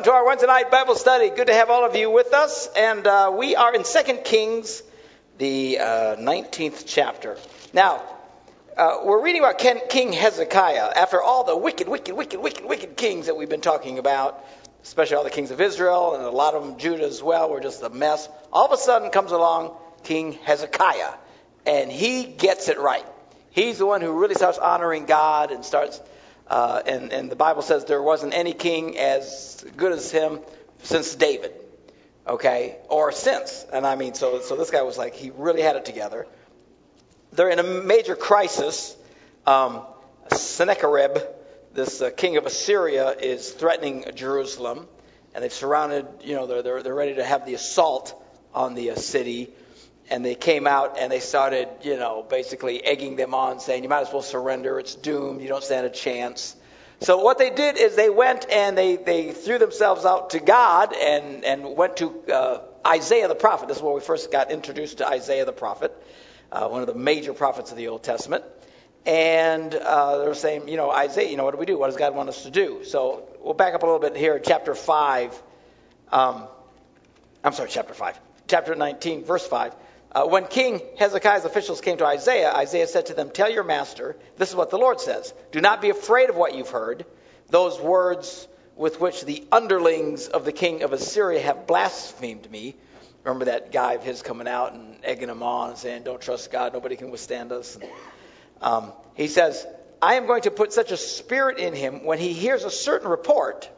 welcome to our Wednesday night Bible study. Good to have all of you with us. And uh, we are in 2 Kings, the uh, 19th chapter. Now, uh, we're reading about King Hezekiah. After all the wicked, wicked, wicked, wicked, wicked kings that we've been talking about, especially all the kings of Israel and a lot of them Judah as well, were just a mess. All of a sudden comes along King Hezekiah, and he gets it right. He's the one who really starts honoring God and starts uh, and, and the Bible says there wasn't any king as good as him since David, okay, or since. And I mean, so so this guy was like he really had it together. They're in a major crisis. Um, Sennacherib, this uh, king of Assyria, is threatening Jerusalem, and they've surrounded. You know, they're they're, they're ready to have the assault on the uh, city and they came out and they started, you know, basically egging them on, saying, you might as well surrender, it's doomed, you don't stand a chance. So what they did is they went and they, they threw themselves out to God and, and went to uh, Isaiah the prophet. This is where we first got introduced to Isaiah the prophet, uh, one of the major prophets of the Old Testament. And uh, they were saying, you know, Isaiah, you know, what do we do? What does God want us to do? So we'll back up a little bit here, chapter 5. Um, I'm sorry, chapter 5. Chapter 19, verse 5. Uh, when King Hezekiah's officials came to Isaiah, Isaiah said to them, Tell your master, this is what the Lord says. Do not be afraid of what you've heard. Those words with which the underlings of the king of Assyria have blasphemed me. Remember that guy of his coming out and egging him on and saying, Don't trust God, nobody can withstand us. Um, he says, I am going to put such a spirit in him when he hears a certain report,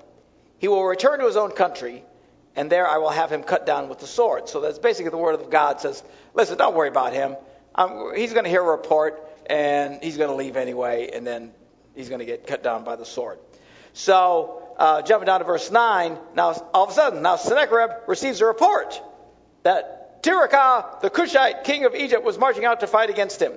he will return to his own country and there I will have him cut down with the sword. So that's basically the word of God says, listen, don't worry about him. Um, he's going to hear a report, and he's going to leave anyway, and then he's going to get cut down by the sword. So, uh, jumping down to verse 9, now all of a sudden, now Sennacherib receives a report that Tirhakah, the Cushite king of Egypt, was marching out to fight against him.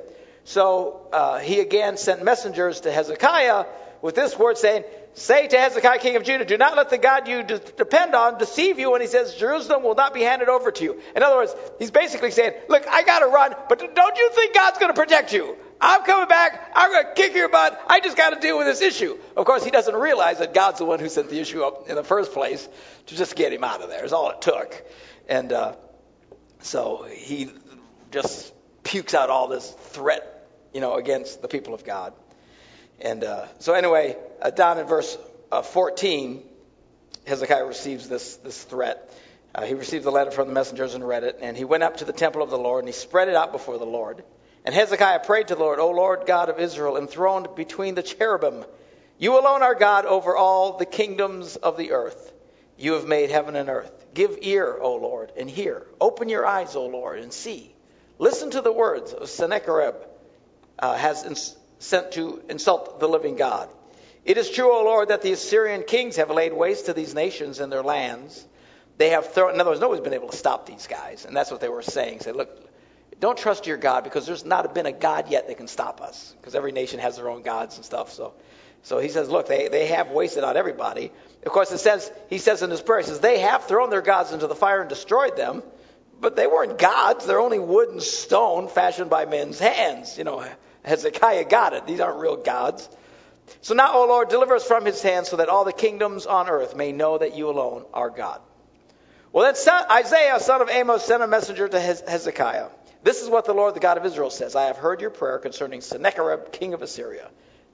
So uh, he again sent messengers to Hezekiah with this word saying, Say to Hezekiah, king of Judah, do not let the God you depend on deceive you when he says Jerusalem will not be handed over to you. In other words, he's basically saying, look, I got to run, but don't you think God's going to protect you? I'm coming back. I'm going to kick your butt. I just got to deal with this issue. Of course, he doesn't realize that God's the one who sent the issue up in the first place to just get him out of there. Is all it took. And uh, so he just pukes out all this threat, you know, against the people of God. And uh, so, anyway, uh, down in verse uh, 14, Hezekiah receives this, this threat. Uh, he received the letter from the messengers and read it. And he went up to the temple of the Lord and he spread it out before the Lord. And Hezekiah prayed to the Lord, O Lord God of Israel, enthroned between the cherubim, you alone are God over all the kingdoms of the earth. You have made heaven and earth. Give ear, O Lord, and hear. Open your eyes, O Lord, and see. Listen to the words of Sennacherib uh, has sent to insult the living God. It is true, O Lord, that the Assyrian kings have laid waste to these nations and their lands. They have thrown, in other words, nobody's been able to stop these guys. And that's what they were saying. Say, look, don't trust your God because there's not been a God yet that can stop us. Because every nation has their own gods and stuff. So, so he says, look, they, they have wasted out everybody. Of course, it says, he says in his prayer, he says, they have thrown their gods into the fire and destroyed them. But they weren't gods. They're only wood and stone fashioned by men's hands. You know, Hezekiah got it. These aren't real gods. So now, O Lord, deliver us from his hand so that all the kingdoms on earth may know that you alone are God. Well, then Isaiah, son of Amoz, sent a messenger to Hezekiah. This is what the Lord, the God of Israel, says I have heard your prayer concerning Sennacherib, king of Assyria.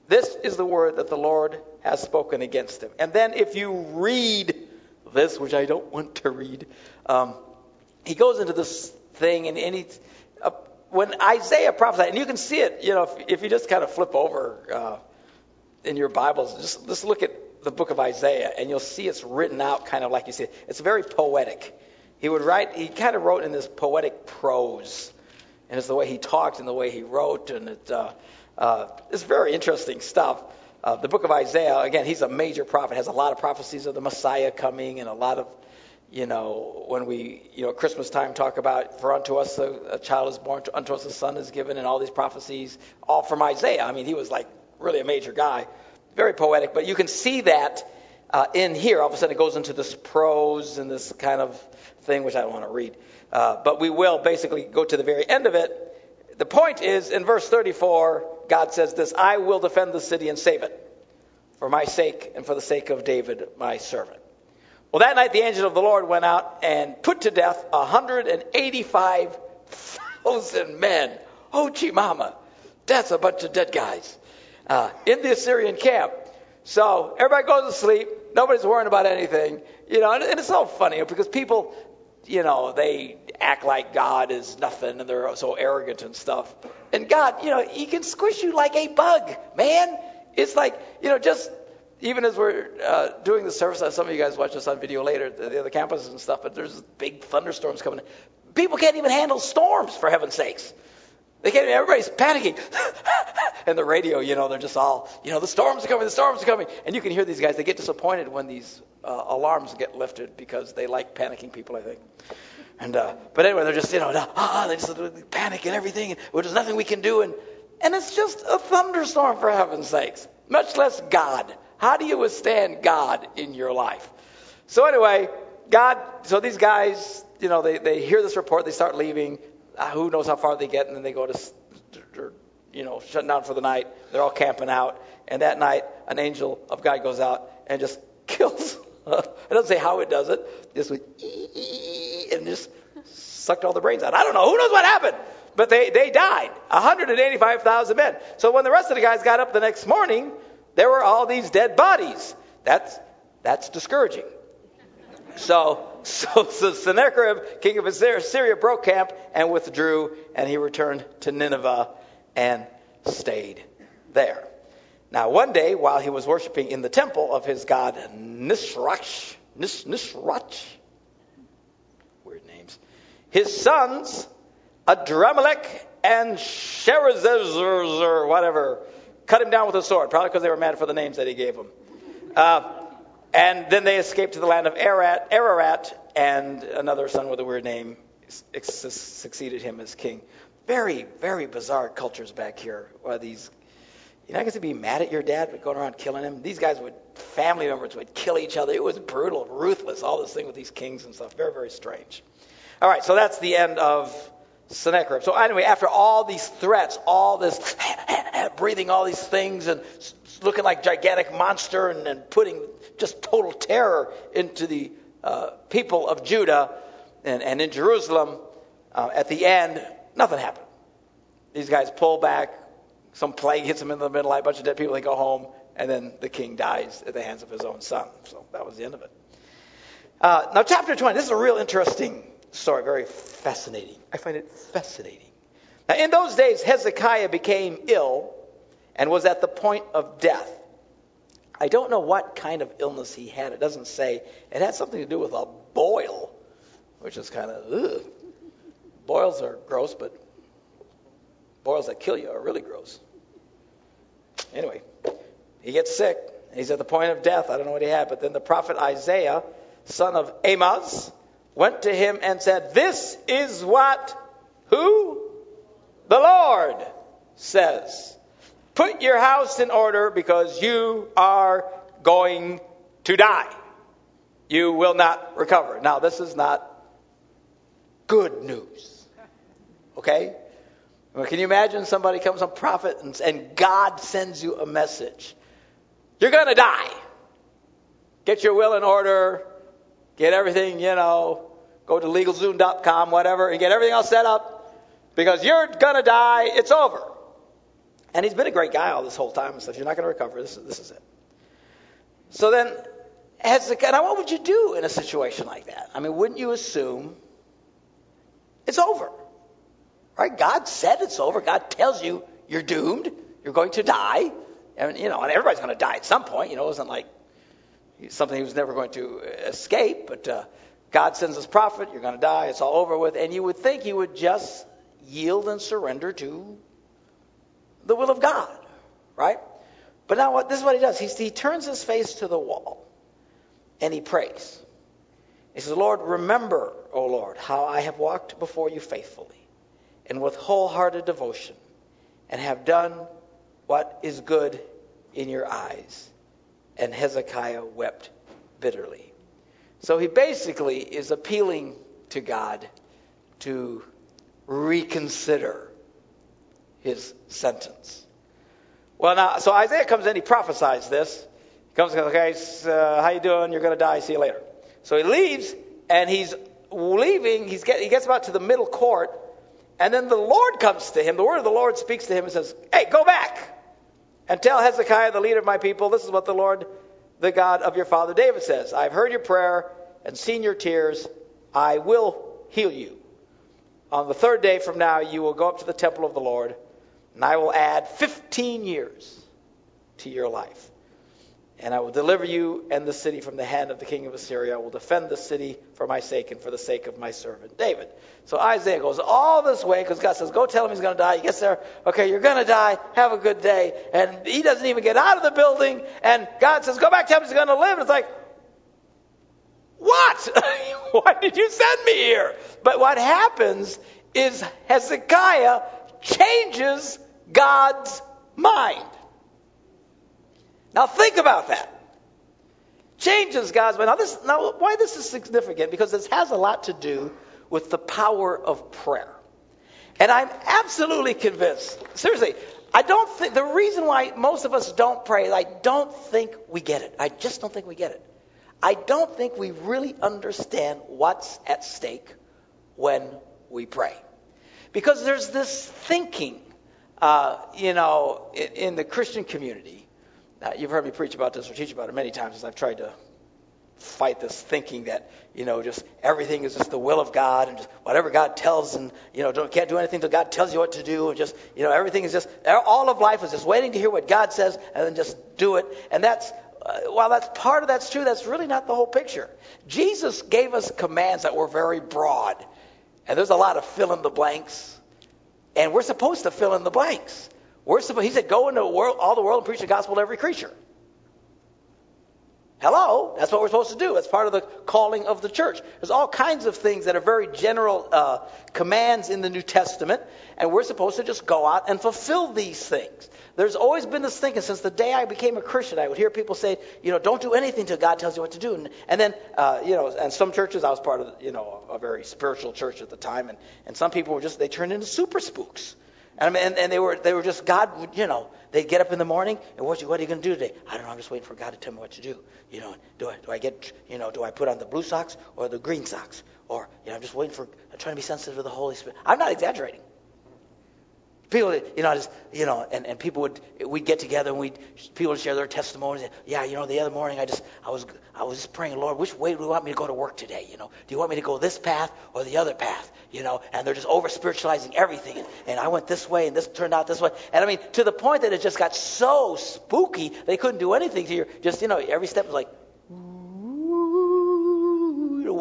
This is the word that the Lord has spoken against him. And then, if you read this, which I don't want to read, um, he goes into this thing, and, and he, when Isaiah prophesied, and you can see it, you know, if, if you just kind of flip over uh, in your Bibles, just, just look at the book of Isaiah, and you'll see it's written out kind of like you see it. It's very poetic. He would write, he kind of wrote in this poetic prose, and it's the way he talked and the way he wrote, and it, uh, uh, it's very interesting stuff. Uh, the book of Isaiah, again, he's a major prophet, has a lot of prophecies of the Messiah coming, and a lot of you know, when we, you know, Christmas time talk about, for unto us a, a child is born, unto us a son is given, and all these prophecies, all from Isaiah. I mean, he was like really a major guy, very poetic. But you can see that uh, in here. All of a sudden, it goes into this prose and this kind of thing, which I don't want to read. Uh, but we will basically go to the very end of it. The point is, in verse 34, God says this I will defend the city and save it for my sake and for the sake of David, my servant. Well, that night the angel of the Lord went out and put to death 185,000 men. Oh, gee, mama, that's a bunch of dead guys uh, in the Assyrian camp. So everybody goes to sleep. Nobody's worrying about anything. You know, and, and it's so funny because people, you know, they act like God is nothing and they're so arrogant and stuff. And God, you know, He can squish you like a bug, man. It's like, you know, just even as we're uh, doing the service, some of you guys watch this on video later, the, the other campuses and stuff, but there's big thunderstorms coming. People can't even handle storms, for heaven's sakes. They can't, everybody's panicking. and the radio, you know, they're just all, you know, the storms are coming, the storms are coming. And you can hear these guys, they get disappointed when these uh, alarms get lifted because they like panicking people, I think. And, uh, but anyway, they're just, you know, ah, they just panic and everything. And well, there's nothing we can do. And, and it's just a thunderstorm, for heaven's sakes. Much less God. How do you withstand God in your life? So anyway, God, so these guys, you know, they, they hear this report, they start leaving. Uh, who knows how far they get, and then they go to, you know, shutting down for the night. They're all camping out, and that night, an angel of God goes out and just kills. it doesn't say how it does it. Just went and just sucked all the brains out. I don't know. Who knows what happened? But they, they died. 185,000 men. So when the rest of the guys got up the next morning, there were all these dead bodies. That's, that's discouraging. So, so, so Sennacherib, king of Assyria, broke camp and withdrew, and he returned to Nineveh and stayed there. Now, one day, while he was worshiping in the temple of his god Nisrach, Nis, Nisrach, weird names, his sons, Adramelech and Sharezer, whatever, cut him down with a sword, probably because they were mad for the names that he gave them. Uh, and then they escaped to the land of Ararat, Ararat and another son with a weird name succeeded him as king. Very, very bizarre cultures back here. Where these, you're not going to be mad at your dad for going around killing him. These guys would, family members would kill each other. It was brutal, ruthless, all this thing with these kings and stuff. Very, very strange. All right, so that's the end of Sennacherib. So anyway, after all these threats, all this breathing all these things and looking like gigantic monster and, and putting just total terror into the uh, people of Judah and, and in Jerusalem, uh, at the end, nothing happened. These guys pull back, some plague hits them in the middle, a bunch of dead people, they go home, and then the king dies at the hands of his own son. So that was the end of it. Uh, now, chapter 20, this is a real interesting story, very fascinating. I find it fascinating. Now, in those days, Hezekiah became ill and was at the point of death. I don't know what kind of illness he had. It doesn't say. It had something to do with a boil, which is kind of. Boils are gross, but boils that kill you are really gross. Anyway, he gets sick. He's at the point of death. I don't know what he had. But then the prophet Isaiah, son of Amoz, went to him and said, This is what who? The Lord says. Put your house in order because you are going to die. You will not recover. Now, this is not good news. Okay? Well, can you imagine somebody comes, a prophet, and, and God sends you a message? You're going to die. Get your will in order. Get everything, you know, go to LegalZoom.com, whatever, and get everything all set up because you're going to die. It's over. And he's been a great guy all this whole time and stuff. You're not going to recover. This, this is it. So then, Hezekiah, now what would you do in a situation like that? I mean, wouldn't you assume it's over? Right? God said it's over. God tells you you're doomed. You're going to die. And, you know, and everybody's going to die at some point. You know, it wasn't like something he was never going to escape. But uh, God sends his prophet. You're going to die. It's all over with. And you would think he would just yield and surrender to the will of God, right? But now what, this is what he does. He, he turns his face to the wall and he prays. He says, Lord, remember, O Lord, how I have walked before you faithfully and with wholehearted devotion and have done what is good in your eyes. And Hezekiah wept bitterly. So he basically is appealing to God to reconsider his sentence. Well, now, so Isaiah comes in, he prophesies this. He comes goes, okay, uh, how you doing? You're going to die. See you later. So he leaves, and he's leaving. He's get, he gets about to the middle court, and then the Lord comes to him. The word of the Lord speaks to him and says, Hey, go back and tell Hezekiah, the leader of my people, this is what the Lord, the God of your father David says. I've heard your prayer and seen your tears. I will heal you. On the third day from now, you will go up to the temple of the Lord, and I will add 15 years to your life. And I will deliver you and the city from the hand of the king of Assyria. I will defend the city for my sake and for the sake of my servant David. So Isaiah goes all this way because God says, Go tell him he's going to die. He gets there, okay, you're going to die. Have a good day. And he doesn't even get out of the building. And God says, Go back, tell him he's going to live. And it's like, What? Why did you send me here? But what happens is Hezekiah changes God's mind. Now think about that. Changes God's mind. Now, this, now why this is significant? Because this has a lot to do with the power of prayer. And I'm absolutely convinced, seriously, I don't think, the reason why most of us don't pray, I don't think we get it. I just don't think we get it. I don't think we really understand what's at stake when we pray. Because there's this thinking, uh, you know, in, in the Christian community now, you've heard me preach about this or teach about it many times as I've tried to fight this thinking that you know just everything is just the will of God and just whatever God tells and you know don't, can't do anything until God tells you what to do and just you know everything is just all of life is just waiting to hear what God says and then just do it and that's uh, while that's part of that's true that's really not the whole picture. Jesus gave us commands that were very broad and there's a lot of fill in the blanks and we're supposed to fill in the blanks. We're supposed, he said, go into the world, all the world and preach the gospel to every creature. Hello, that's what we're supposed to do. That's part of the calling of the church. There's all kinds of things that are very general uh, commands in the New Testament, and we're supposed to just go out and fulfill these things. There's always been this thinking since the day I became a Christian. I would hear people say, you know, don't do anything until God tells you what to do. And, and then, uh, you know, and some churches, I was part of, you know, a very spiritual church at the time, and, and some people were just, they turned into super spooks. And, and, and they were they were just God, you know. They'd get up in the morning and what, you, what are you going to do today? I don't know. I'm just waiting for God to tell me what to do. You know, do I do I get you know do I put on the blue socks or the green socks or you know I'm just waiting for I'm trying to be sensitive to the Holy Spirit. I'm not exaggerating. People, you know, just you know, and, and people would we'd get together and we people would share their testimonies. Yeah, you know, the other morning I just I was I was just praying, Lord, which way do you want me to go to work today? You know, do you want me to go this path or the other path? You know, and they're just over spiritualizing everything. And, and I went this way and this turned out this way. And I mean, to the point that it just got so spooky they couldn't do anything to you. Just you know, every step was like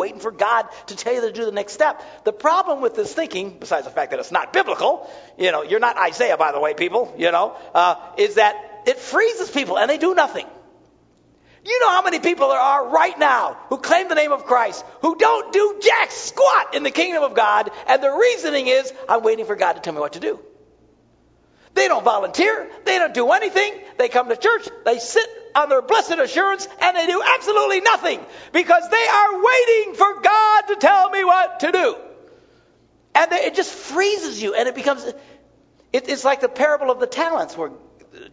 waiting for God to tell you to do the next step. The problem with this thinking, besides the fact that it's not biblical, you know, you're not Isaiah, by the way, people, you know, uh, is that it freezes people and they do nothing. You know how many people there are right now who claim the name of Christ who don't do jack squat in the kingdom of God, and the reasoning is, I'm waiting for God to tell me what to do. They don't volunteer. They don't do anything. They come to church. They sit on their blessed assurance and they do absolutely nothing because they are waiting for God to tell me what to do. And they, it just freezes you and it becomes, it, it's like the parable of the talents where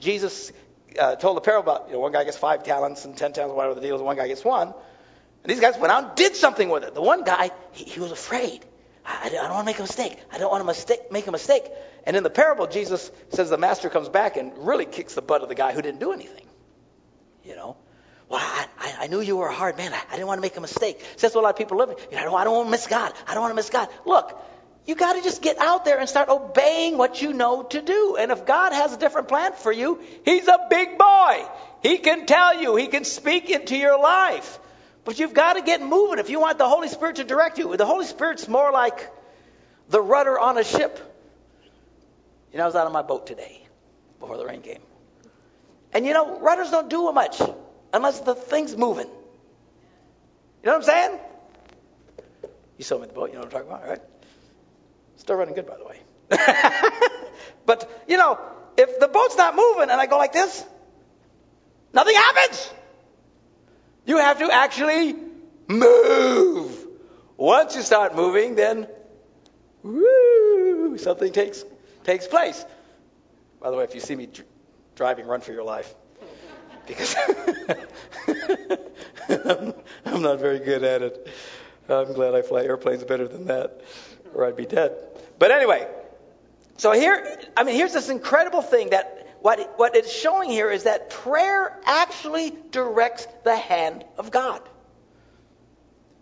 Jesus uh, told the parable about, you know, one guy gets five talents and ten talents, whatever the deal is, one guy gets one. And these guys went out and did something with it. The one guy, he, he was afraid. I, I don't want to make a mistake. I don't want to mistake, make a mistake. And in the parable, Jesus says the master comes back and really kicks the butt of the guy who didn't do anything. You know? Well, I, I, knew you were a hard man. I, didn't want to make a mistake. So that's what a lot of people live. You know, I don't, I don't want to miss God. I don't want to miss God. Look, you got to just get out there and start obeying what you know to do. And if God has a different plan for you, He's a big boy. He can tell you. He can speak into your life. But you've got to get moving if you want the Holy Spirit to direct you. The Holy Spirit's more like the rudder on a ship. You know, I was out on my boat today before the rain came. And you know, rudders don't do much unless the thing's moving. You know what I'm saying? You saw me the boat, you know what I'm talking about, right? Still running good, by the way. but, you know, if the boat's not moving and I go like this, nothing happens. You have to actually move. Once you start moving, then woo, something takes takes place. By the way, if you see me driving, run for your life. because I'm not very good at it. I'm glad I fly airplanes better than that, or I'd be dead. But anyway, so here, I mean, here's this incredible thing that what, what it's showing here is that prayer actually directs the hand of God.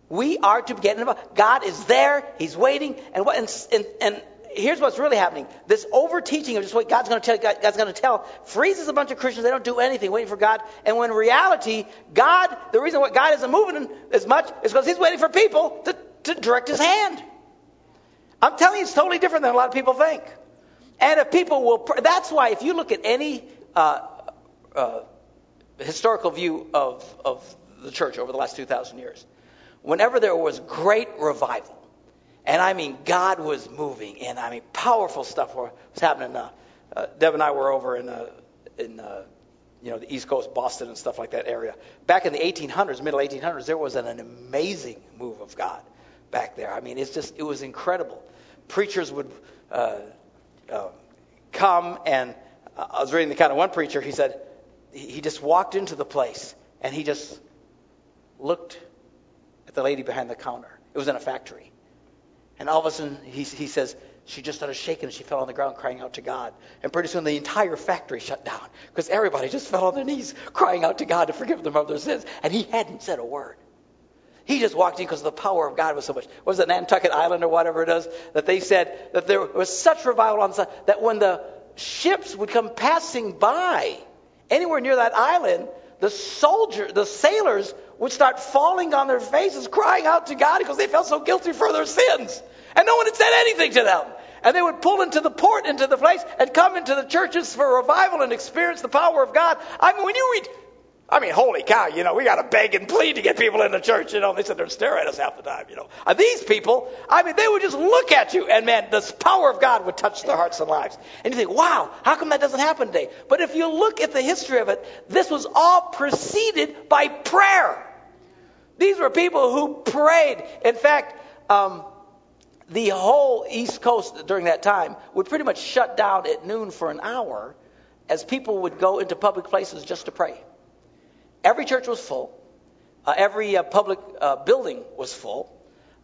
We are to get involved. God is there. He's waiting. And, what, and, and, and here's what's really happening. This over teaching of just what God's going to tell, God's going to tell, freezes a bunch of Christians. They don't do anything, waiting for God. And when reality, God, the reason why God isn't moving as much is because He's waiting for people to, to direct His hand. I'm telling you, it's totally different than a lot of people think. And if people will, that's why if you look at any uh, uh, historical view of, of the church over the last 2,000 years, whenever there was great revival, and I mean God was moving, and I mean powerful stuff was happening. Uh, uh, Deb and I were over in, uh, in uh, you know, the East Coast, Boston, and stuff like that area. Back in the 1800s, middle 1800s, there was an, an amazing move of God back there. I mean, it's just, it was incredible. Preachers would uh, um, come and uh, I was reading the kind of one preacher, he said, he just walked into the place and he just looked at the lady behind the counter. It was in a factory. And all of a sudden, he, he says, she just started shaking and she fell on the ground crying out to God. And pretty soon the entire factory shut down because everybody just fell on their knees crying out to God to forgive them of their sins. And he hadn't said a word. He just walked in because the power of God was so much. Was it Nantucket Island or whatever it is? That they said that there was such revival on that when the ships would come passing by anywhere near that island, the soldier, the sailors would start falling on their faces, crying out to God because they felt so guilty for their sins. And no one had said anything to them. And they would pull into the port, into the place, and come into the churches for revival and experience the power of God. I mean, when you read I mean, holy cow, you know, we got to beg and plead to get people in the church, you know. and They sit there and stare at us half the time, you know. And these people, I mean, they would just look at you, and man, the power of God would touch their hearts and lives. And you think, wow, how come that doesn't happen today? But if you look at the history of it, this was all preceded by prayer. These were people who prayed. In fact, um, the whole East Coast during that time would pretty much shut down at noon for an hour as people would go into public places just to pray. Every church was full. Uh, every uh, public uh, building was full.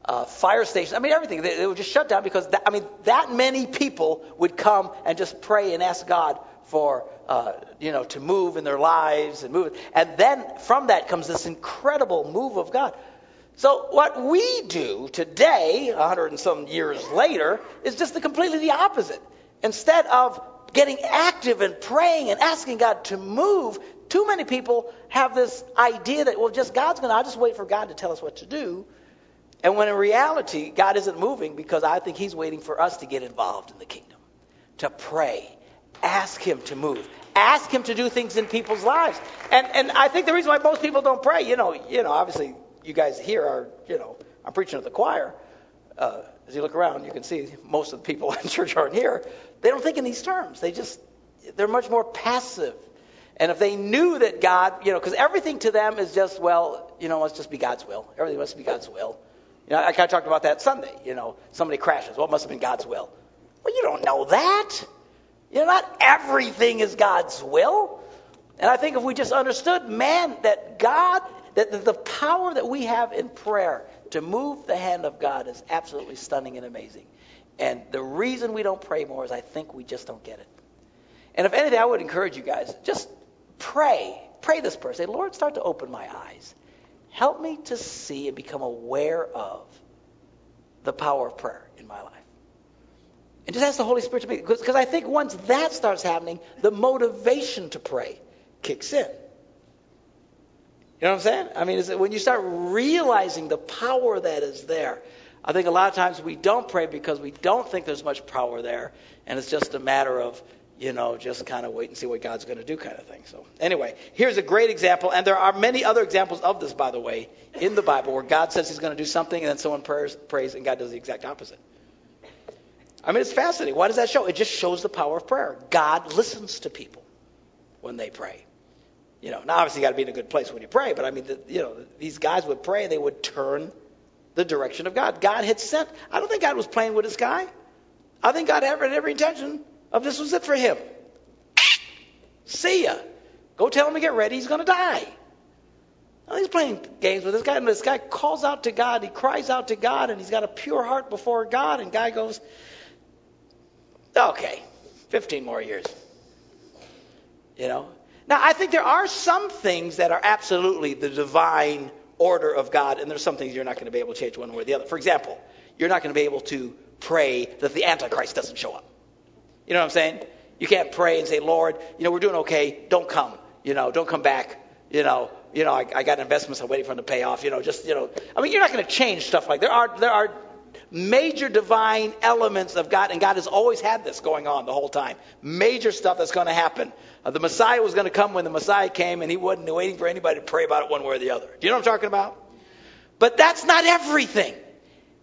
Uh, fire stations, I mean, everything. They, they would just shut down because, that, I mean, that many people would come and just pray and ask God for, uh, you know, to move in their lives and move. And then from that comes this incredible move of God. So what we do today, a hundred and some years later, is just the completely the opposite. Instead of getting active and praying and asking God to move, too many people have this idea that, well, just God's going to, I'll just wait for God to tell us what to do. And when in reality, God isn't moving because I think He's waiting for us to get involved in the kingdom, to pray, ask Him to move, ask Him to do things in people's lives. And, and I think the reason why most people don't pray, you know, you know, obviously you guys here are, you know, I'm preaching to the choir. Uh, as you look around, you can see most of the people in church aren't here. They don't think in these terms. They just, they're much more passive and if they knew that God, you know, because everything to them is just, well, you know, must just be God's will. Everything must be God's will. You know, I kind of talked about that Sunday. You know, somebody crashes. Well, it must have been God's will. Well, you don't know that. You know, not everything is God's will. And I think if we just understood, man, that God, that the power that we have in prayer to move the hand of God is absolutely stunning and amazing. And the reason we don't pray more is I think we just don't get it. And if anything, I would encourage you guys, just Pray. Pray this prayer. Say, Lord, start to open my eyes. Help me to see and become aware of the power of prayer in my life. And just ask the Holy Spirit to be, because I think once that starts happening, the motivation to pray kicks in. You know what I'm saying? I mean, when you start realizing the power that is there, I think a lot of times we don't pray because we don't think there's much power there, and it's just a matter of you know, just kind of wait and see what God's going to do kind of thing. So, anyway, here's a great example, and there are many other examples of this, by the way, in the Bible where God says He's going to do something, and then someone prays, prays and God does the exact opposite. I mean, it's fascinating. Why does that show? It just shows the power of prayer. God listens to people when they pray. You know, now obviously you got to be in a good place when you pray, but I mean, the, you know, these guys would pray they would turn the direction of God. God had sent. I don't think God was playing with this guy. I think God had every intention of this was it for him. See ya. Go tell him to get ready. He's going to die. Now, he's playing games with this guy, and this guy calls out to God. He cries out to God, and he's got a pure heart before God. And guy goes, "Okay, 15 more years." You know. Now, I think there are some things that are absolutely the divine order of God, and there's some things you're not going to be able to change one way or the other. For example, you're not going to be able to pray that the Antichrist doesn't show up. You know what I'm saying? You can't pray and say, Lord, you know, we're doing okay. Don't come. You know, don't come back. You know, you know, I, I got investments. I'm waiting for them to pay off. You know, just, you know, I mean, you're not going to change stuff like there are, there are major divine elements of God, and God has always had this going on the whole time. Major stuff that's going to happen. Uh, the Messiah was going to come when the Messiah came, and he wasn't waiting for anybody to pray about it one way or the other. Do you know what I'm talking about? But that's not everything.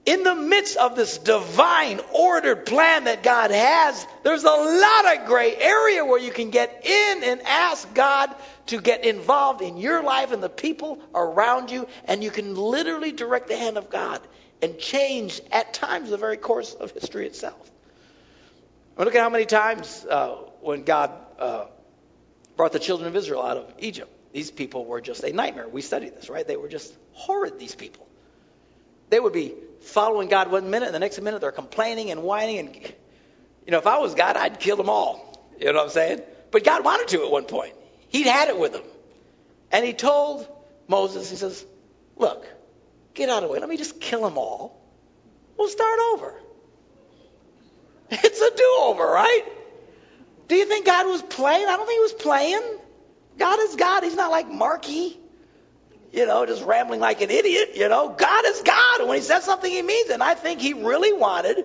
In the midst of this divine ordered plan that God has, there's a lot of gray area where you can get in and ask God to get involved in your life and the people around you, and you can literally direct the hand of God and change at times the very course of history itself. I look at how many times uh, when God uh, brought the children of Israel out of Egypt. These people were just a nightmare. We studied this, right? They were just horrid, these people. They would be following God one minute, and the next minute they're complaining and whining. And, you know, if I was God, I'd kill them all. You know what I'm saying? But God wanted to at one point. He'd had it with them. And he told Moses, he says, Look, get out of the way. Let me just kill them all. We'll start over. It's a do over, right? Do you think God was playing? I don't think he was playing. God is God. He's not like Marky, you know, just rambling like an idiot, you know. God is God. And when he says something, he means it. And I think he really wanted,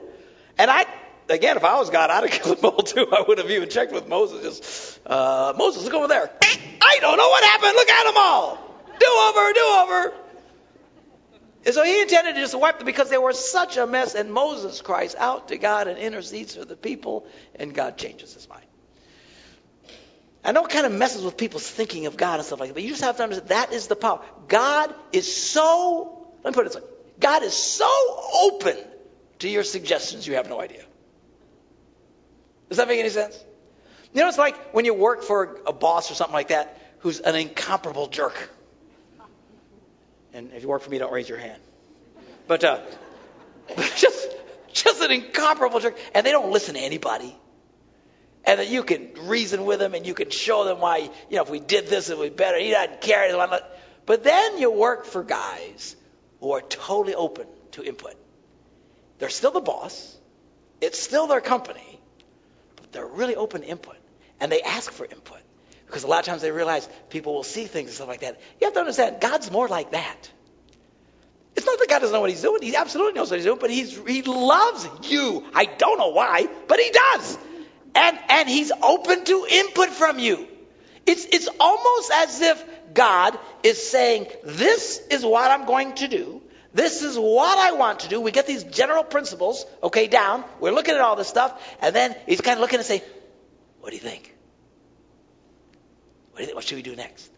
and I, again, if I was God, I'd have killed them all too. I would have even checked with Moses. Just, uh, Moses, look over there. I don't know what happened. Look at them all. Do over, do over. And so he intended to just wipe them because they were such a mess. And Moses cries out to God and intercedes for the people, and God changes his mind. I know it kind of messes with people's thinking of God and stuff like that, but you just have to understand that is the power. God is so, let me put it this way God is so open to your suggestions, you have no idea. Does that make any sense? You know, it's like when you work for a boss or something like that who's an incomparable jerk. And if you work for me, don't raise your hand. But uh, just, just an incomparable jerk. And they don't listen to anybody and that you can reason with them and you can show them why, you know, if we did this, it would be better. He doesn't care. But then you work for guys who are totally open to input. They're still the boss. It's still their company, but they're really open to input. And they ask for input. Because a lot of times they realize people will see things and stuff like that. You have to understand, God's more like that. It's not that God doesn't know what he's doing. He absolutely knows what he's doing, but he's, he loves you. I don't know why, but he does and, and he's open to input from you. It's, it's almost as if God is saying, this is what I'm going to do. This is what I want to do. We get these general principles, okay, down. We're looking at all this stuff, and then he's kind of looking and say, what do you think? What, you what should we do next?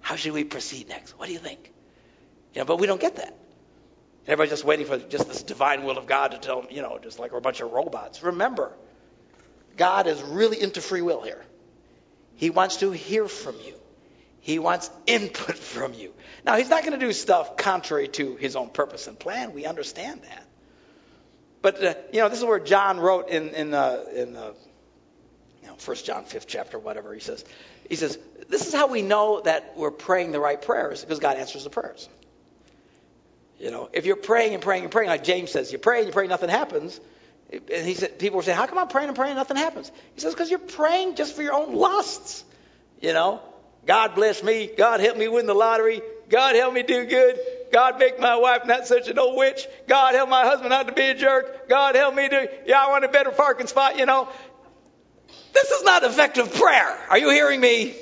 How should we proceed next? What do you think? You know, but we don't get that. Everybody's just waiting for just this divine will of God to tell them, you know, just like we're a bunch of robots. Remember, God is really into free will here. He wants to hear from you. He wants input from you. Now, he's not going to do stuff contrary to his own purpose and plan. We understand that. But, uh, you know, this is where John wrote in, in, uh, in uh, you know, 1 John 5th chapter, whatever. He says, he says, this is how we know that we're praying the right prayers, because God answers the prayers. You know, if you're praying and praying and praying, like James says, you pray and you pray, nothing happens. And he said, people were saying, how come I'm praying and praying, nothing happens? He says, because you're praying just for your own lusts. You know, God bless me. God help me win the lottery. God help me do good. God make my wife not such an old witch. God help my husband not to be a jerk. God help me do, yeah, I want a better parking spot, you know. This is not effective prayer. Are you hearing me?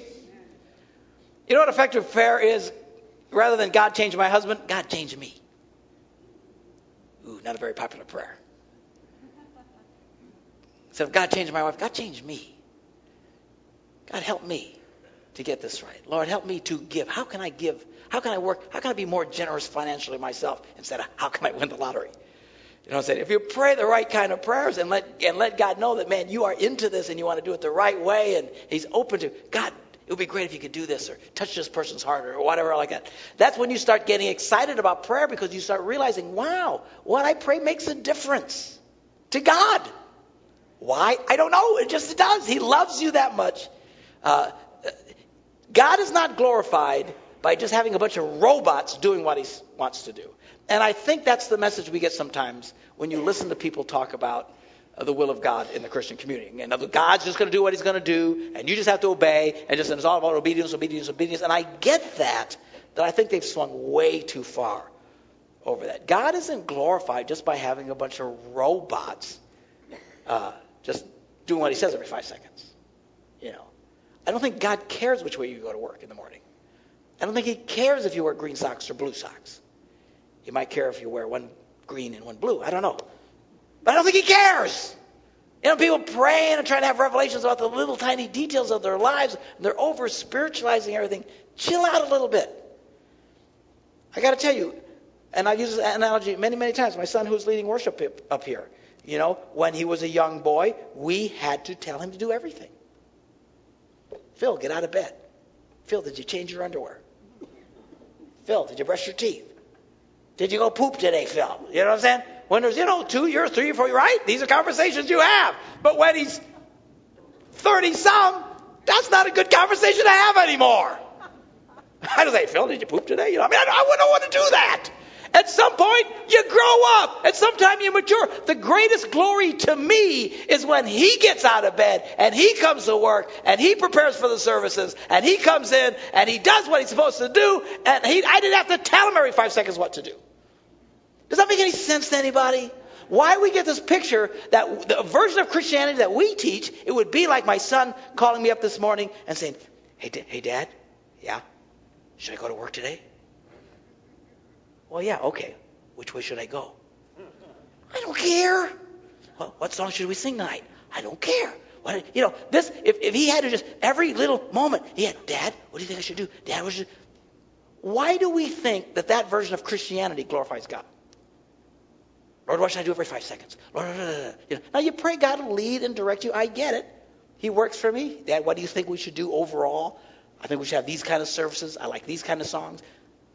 You know what effective prayer is? Rather than God change my husband, God change me. Ooh, not a very popular prayer. So if God changed my wife, God changed me. God help me to get this right. Lord, help me to give. How can I give? How can I work? How can I be more generous financially myself instead of how can I win the lottery? You know what I'm saying? If you pray the right kind of prayers and let and let God know that man, you are into this and you want to do it the right way and He's open to God, it would be great if you could do this or touch this person's heart or whatever like that. That's when you start getting excited about prayer because you start realizing, wow, what I pray makes a difference to God. Why? I don't know. It just does. He loves you that much. Uh, God is not glorified by just having a bunch of robots doing what he wants to do. And I think that's the message we get sometimes when you listen to people talk about uh, the will of God in the Christian community. And God's just going to do what He's going to do, and you just have to obey, and just and it's all about obedience, obedience, obedience. And I get that, but I think they've swung way too far over that. God isn't glorified just by having a bunch of robots uh, just doing what He says every five seconds. You know, I don't think God cares which way you go to work in the morning. I don't think He cares if you wear green socks or blue socks. He might care if you wear one green and one blue. I don't know. But I don't think he cares. You know, people praying and trying to have revelations about the little tiny details of their lives, and they're over spiritualizing everything. Chill out a little bit. I got to tell you, and I've used this analogy many, many times. My son, who's leading worship up here, you know, when he was a young boy, we had to tell him to do everything. Phil, get out of bed. Phil, did you change your underwear? Phil, did you brush your teeth? Did you go poop today, Phil? You know what I'm saying? When there's, you know, two years, three, four, right? These are conversations you have. But when he's 30 some, that's not a good conversation to have anymore. I don't say, Phil, did you poop today? You know, I mean, I, I wouldn't want to do that. At some point, you grow up. At some time, you mature. The greatest glory to me is when he gets out of bed and he comes to work and he prepares for the services and he comes in and he does what he's supposed to do. And he, I didn't have to tell him every five seconds what to do. Does that make any sense to anybody? Why we get this picture that the version of Christianity that we teach, it would be like my son calling me up this morning and saying, "Hey, hey, Dad, yeah, should I go to work today?" Well, yeah, okay. Which way should I go? I don't care. Well, what song should we sing tonight? I don't care. What, you know, this, if, if he had to just, every little moment, he had, Dad, what do you think I should do? Dad, what should, why do we think that that version of Christianity glorifies God? Lord, what should I do every five seconds? Lord, you know, now you pray God will lead and direct you. I get it. He works for me. Dad, what do you think we should do overall? I think we should have these kind of services. I like these kind of songs.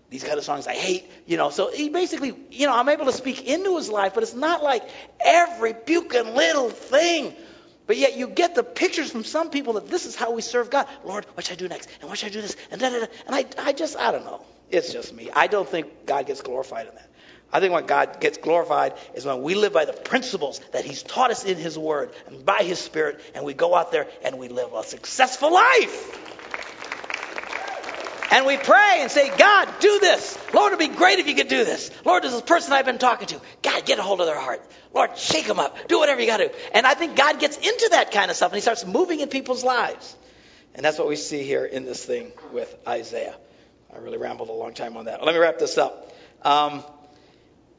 These kind of songs I hate, you know. So he basically, you know, I'm able to speak into his life, but it's not like every puking little thing. But yet you get the pictures from some people that this is how we serve God. Lord, what should I do next? And what should I do this? And da, da, da. And I, I just, I don't know. It's just me. I don't think God gets glorified in that. I think when God gets glorified is when we live by the principles that He's taught us in His Word and by His Spirit, and we go out there and we live a successful life. And we pray and say, God, do this. Lord, it'd be great if you could do this. Lord, this person I've been talking to. God, get a hold of their heart. Lord, shake them up. Do whatever you got to do. And I think God gets into that kind of stuff and He starts moving in people's lives. And that's what we see here in this thing with Isaiah. I really rambled a long time on that. Let me wrap this up. Um,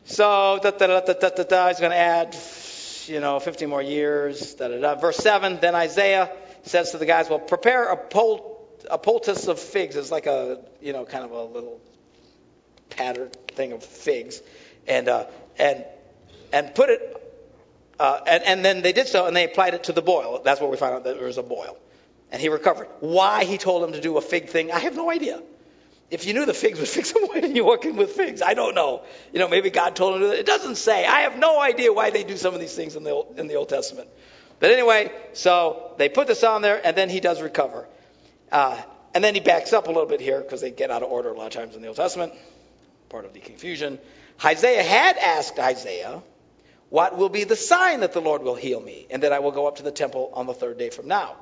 so, da, da, da, da, da, da, da, he's going to add, you know, 15 more years. Da, da, da. Verse 7, then Isaiah says to the guys, well, prepare a, pol- a poultice of figs. It's like a, you know, kind of a little patterned thing of figs. And, uh, and, and put it, uh, and, and then they did so, and they applied it to the boil. That's where we found out that there was a boil. And he recovered. Why he told him to do a fig thing, I have no idea. If you knew the figs would fix them, why didn't you walk in with figs? I don't know. You know, maybe God told him to do that. It doesn't say. I have no idea why they do some of these things in the Old, in the Old Testament. But anyway, so they put this on there, and then he does recover. Uh, and then he backs up a little bit here because they get out of order a lot of times in the Old Testament, part of the confusion. Isaiah had asked Isaiah, What will be the sign that the Lord will heal me, and that I will go up to the temple on the third day from now?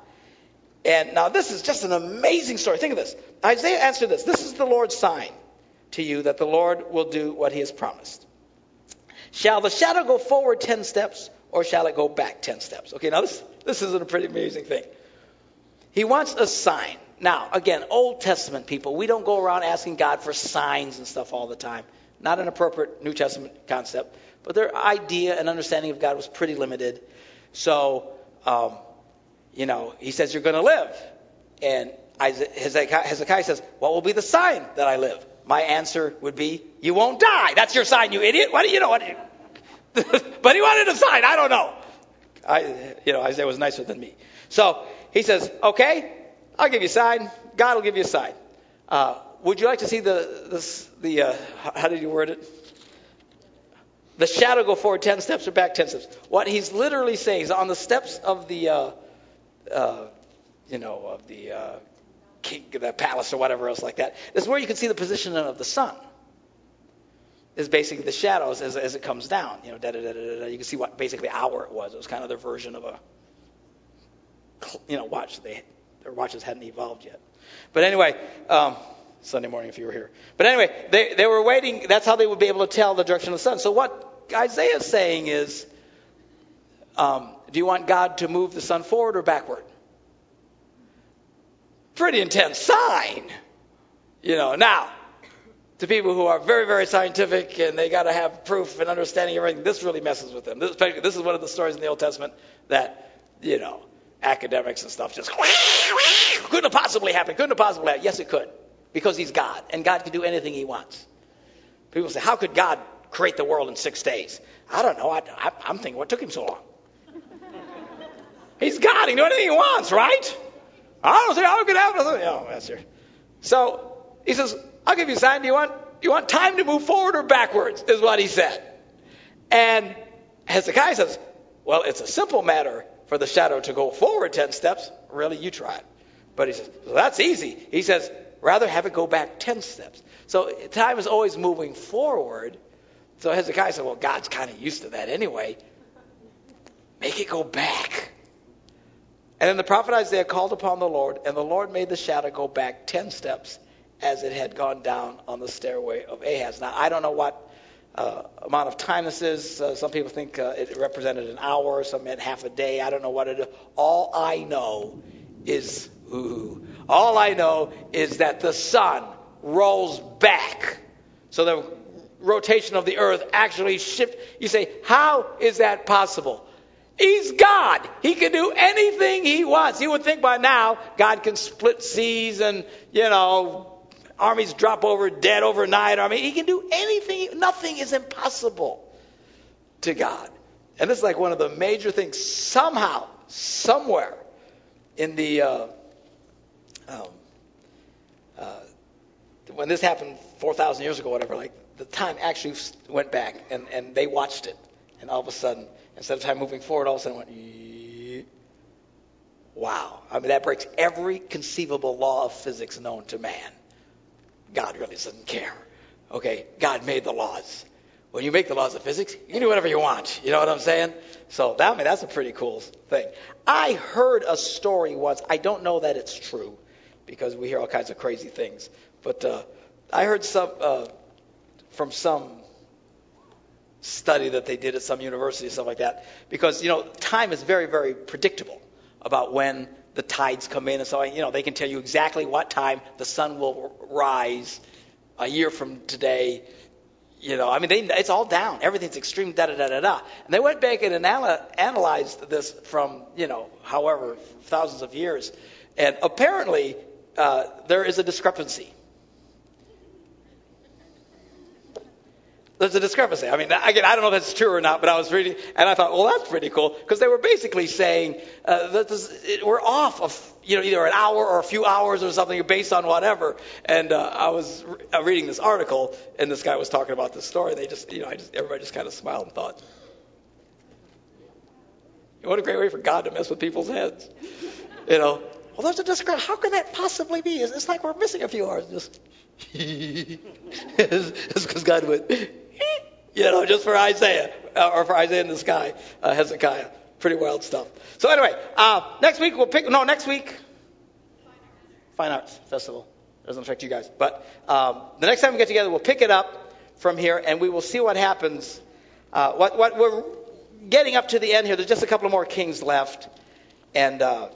And now this is just an amazing story. Think of this. Isaiah answered this. This is the Lord's sign to you that the Lord will do what he has promised. Shall the shadow go forward 10 steps or shall it go back 10 steps? Okay, now this, this is a pretty amazing thing. He wants a sign. Now, again, Old Testament people, we don't go around asking God for signs and stuff all the time. Not an appropriate New Testament concept, but their idea and understanding of God was pretty limited. So, um, you know, he says, You're going to live. And Hezekiah says, What will be the sign that I live? My answer would be, You won't die. That's your sign, you idiot. What do you know? What do you... but he wanted a sign. I don't know. I, you know, Isaiah was nicer than me. So he says, Okay, I'll give you a sign. God will give you a sign. Uh, would you like to see the, the, the uh, how did you word it? The shadow go forward 10 steps or back 10 steps. What he's literally saying is on the steps of the, uh, uh, you know, of the uh, king, the palace or whatever else like that. This is where you can see the position of the sun. Is basically the shadows as, as it comes down. You know, da, da, da, da, da. you can see what basically hour it was. It was kind of their version of a, you know, watch. They their watches hadn't evolved yet. But anyway, um, Sunday morning if you were here. But anyway, they, they were waiting. That's how they would be able to tell the direction of the sun. So what Isaiah is saying is, um, do you want God to move the sun forward or backward? Pretty intense sign. You know, now, to people who are very, very scientific and they got to have proof and understanding everything, this really messes with them. This, this is one of the stories in the Old Testament that, you know, academics and stuff just couldn't have possibly happened. Couldn't have possibly happened. Yes, it could, because He's God, and God can do anything He wants. People say, how could God create the world in six days? I don't know. I, am thinking, what took Him so long? He's God. He can do anything He wants, right? I don't see how it could happen. Oh, that's your. So He says, I'll give you a sign. Do you want, do you want time to move forward or backwards? Is what He said. And Hezekiah says, well, it's a simple matter for the shadow to go forward 10 steps. Really, you try it. But he says, well, that's easy. He says, rather have it go back 10 steps. So time is always moving forward. So Hezekiah said, well, God's kind of used to that anyway. Make it go back. And then the prophet Isaiah called upon the Lord, and the Lord made the shadow go back 10 steps as it had gone down on the stairway of Ahaz. Now, I don't know what uh, amount of time this is. Uh, some people think uh, it represented an hour, some meant half a day. I don't know what it is. All I know is, ooh, all I know is that the sun rolls back. So the rotation of the earth actually shifts. You say, how is that possible? He's God. He can do anything he wants. You would think by now God can split seas and, you know, armies drop over dead overnight. I mean, he can do anything. Nothing is impossible to God. And this is like one of the major things. Somehow, somewhere in the uh, um, uh, when this happened 4,000 years ago, whatever, like the time actually went back and, and they watched it. And all of a sudden, instead of time moving forward, all of a sudden it went, wow. I mean, that breaks every conceivable law of physics known to man. God really doesn't care. Okay, God made the laws. When you make the laws of physics, you can do whatever you want. You know what I'm saying? So that, I mean, that's a pretty cool thing. I heard a story once. I don't know that it's true because we hear all kinds of crazy things. But uh, I heard some uh, from some study that they did at some university, stuff like that. Because you know, time is very, very predictable about when the tides come in and so. You know, they can tell you exactly what time the sun will rise a year from today. You know, I mean, they, it's all down. Everything's extreme, da da da da da. And they went back and anal- analyzed this from, you know, however, thousands of years. And apparently, uh, there is a discrepancy there's a discrepancy. I mean, again, I don't know if that's true or not, but I was reading and I thought, well, that's pretty cool because they were basically saying uh, that this, it, we're off of you know either an hour or a few hours or something based on whatever. And uh, I was re- uh, reading this article and this guy was talking about this story. They just, you know, I just everybody just kind of smiled and thought, what a great way for God to mess with people's heads, you know. Well, there's a discrepancy. How could that possibly be? It's, it's like we're missing a few hours. Just it's because God went you know, just for Isaiah, uh, or for Isaiah in the sky, uh, Hezekiah. Pretty wild stuff. So anyway, uh, next week we'll pick, no, next week, Fine Arts Festival. Doesn't affect you guys. But um, the next time we get together, we'll pick it up from here and we will see what happens. Uh, what, what we're getting up to the end here, there's just a couple more kings left. And, uh,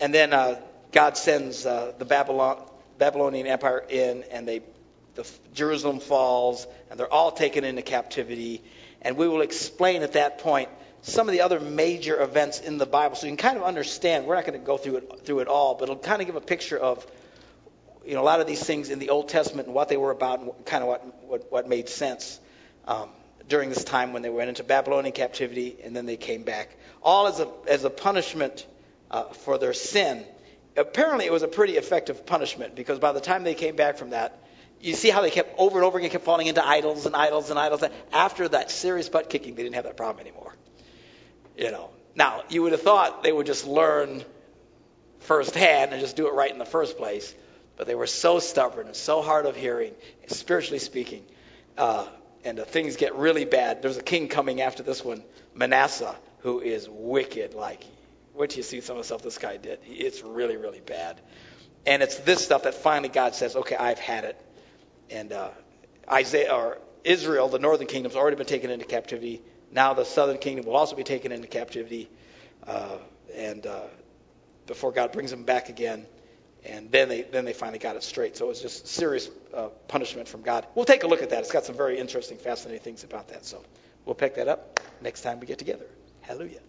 and then God sends the Babylon, Babylonian Empire in and they the, Jerusalem falls, and they're all taken into captivity. And we will explain at that point some of the other major events in the Bible, so you can kind of understand. We're not going to go through it through it all, but it'll kind of give a picture of you know a lot of these things in the Old Testament and what they were about, and kind of what what, what made sense um, during this time when they went into Babylonian captivity and then they came back, all as a as a punishment uh, for their sin. Apparently, it was a pretty effective punishment because by the time they came back from that, you see how they kept over and over again kept falling into idols and idols and idols. After that serious butt kicking, they didn't have that problem anymore. You know. Now, you would have thought they would just learn firsthand and just do it right in the first place, but they were so stubborn and so hard of hearing, spiritually speaking. Uh, and uh, things get really bad. There's a king coming after this one, Manasseh, who is wicked. Like, what you see some of the stuff this guy did? It's really, really bad. And it's this stuff that finally God says, okay, I've had it. And uh, Isaiah or Israel, the northern kingdom, has already been taken into captivity. Now the southern kingdom will also be taken into captivity, uh, and uh, before God brings them back again, and then they then they finally got it straight. So it was just serious uh, punishment from God. We'll take a look at that. It's got some very interesting, fascinating things about that. So we'll pick that up next time we get together. Hallelujah.